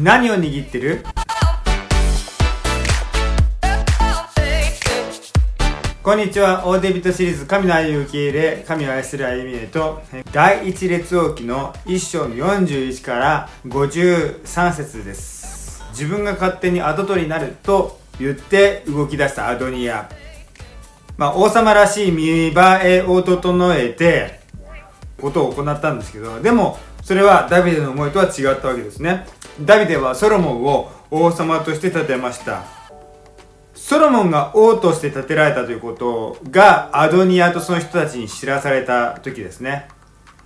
何を握ってる？こんにちは。大デビットシリーズ神の愛を受け入れ神を愛する歩みへと第一列王記の1章の41から53節です。自分が勝手に跡取りになると言って動き出したアドニア。まあ王様らしい見栄えを整えてことを行ったんですけどでもそれはダビデの思いとは違ったわけですね。ダビデはソロモンを王様として建てました。ソロモンが王として建てられたということがアドニアとその人たちに知らされた時ですね。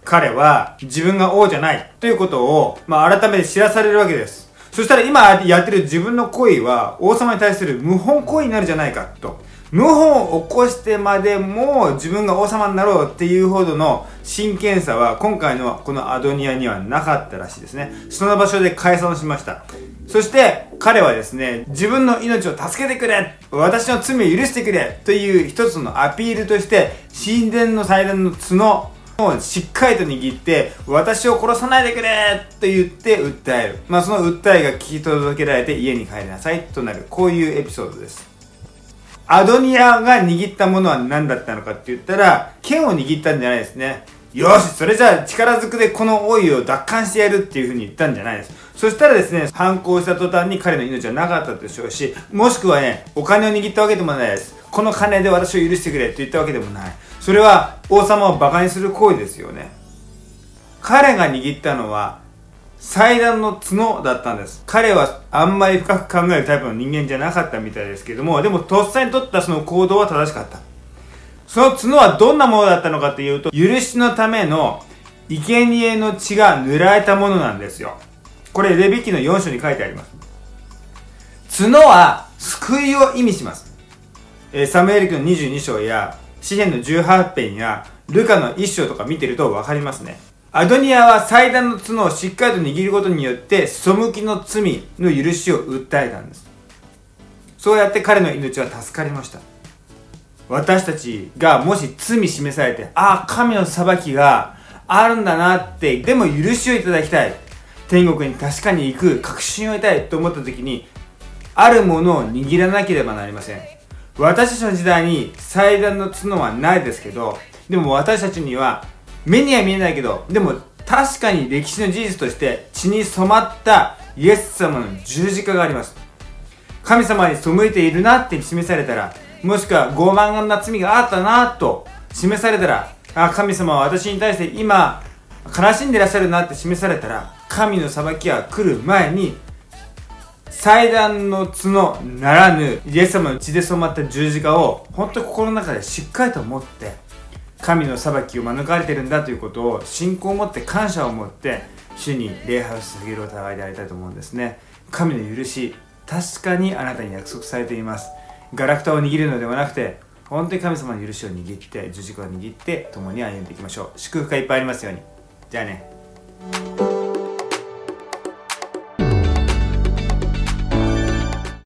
彼は自分が王じゃないということを、まあ、改めて知らされるわけです。そしたら今やってる自分の行為は王様に対する謀反行為になるじゃないかと。謀反を起こしてまでも自分が王様になろうっていうほどの真剣さは今回のこのアドニアにはなかったらしいですね。その場所で解散しました。そして彼はですね自分の命を助けてくれ私の罪を許してくれという一つのアピールとして神殿の祭壇の角をしっかりと握って私を殺さないでくれと言って訴える。まあその訴えが聞き届けられて家に帰りなさいとなる。こういうエピソードです。アドニアが握ったものは何だったのかって言ったら、剣を握ったんじゃないですね。よし、それじゃあ力ずくでこの王位を奪還してやるっていう風に言ったんじゃないです。そしたらですね、反抗した途端に彼の命はなかったでしょうし、もしくはね、お金を握ったわけでもないです。この金で私を許してくれって言ったわけでもない。それは王様を馬鹿にする行為ですよね。彼が握ったのは祭壇の角だったんです。彼はあんまり深く考えるタイプの人間じゃなかったみたいですけども、でもとっさに取ったその行動は正しかった。その角はどんなものだったのかというと、許しのための生贄の血が塗られたものなんですよ。これ、レビキの4章に書いてあります。角は救いを意味します。え、サムエリクの22章や、詩篇の18編や、ルカの1章とか見てると分かりますね。アドニアは祭壇の角をしっかりと握ることによって背きの罪の許しを訴えたんです。そうやって彼の命は助かりました。私たちがもし罪示されてああ神の裁きがあるんだなってでも許しをいただきたい。天国に確かに行く確信を得たいと思った時にあるものを握らなければなりません。私たちの時代に祭壇の角はないですけどでも私たちには目には見えないけどでも確かに歴史の事実として血に染まったイエス様の十字架があります。神様に背いているなって示されたらもしくは傲慢な罪があったなと示されたらあ神様は私に対して今悲しんでいらっしゃるなって示されたら神の裁きは来る前に祭壇の角ならぬイエス様の血で染まった十字架を本当に心の中でしっかりと持って神の裁きを免れてるんだということを信仰を持って感謝を持って主に礼拝を捧げるお互いでありたいと思うんですね。神の許し確かにあなたに約束されています。ガラクタを握るのではなくて本当に神様の許しを握って十字架を握って共に歩んでいきましょう。祝福がいっぱいありますように。じゃあね。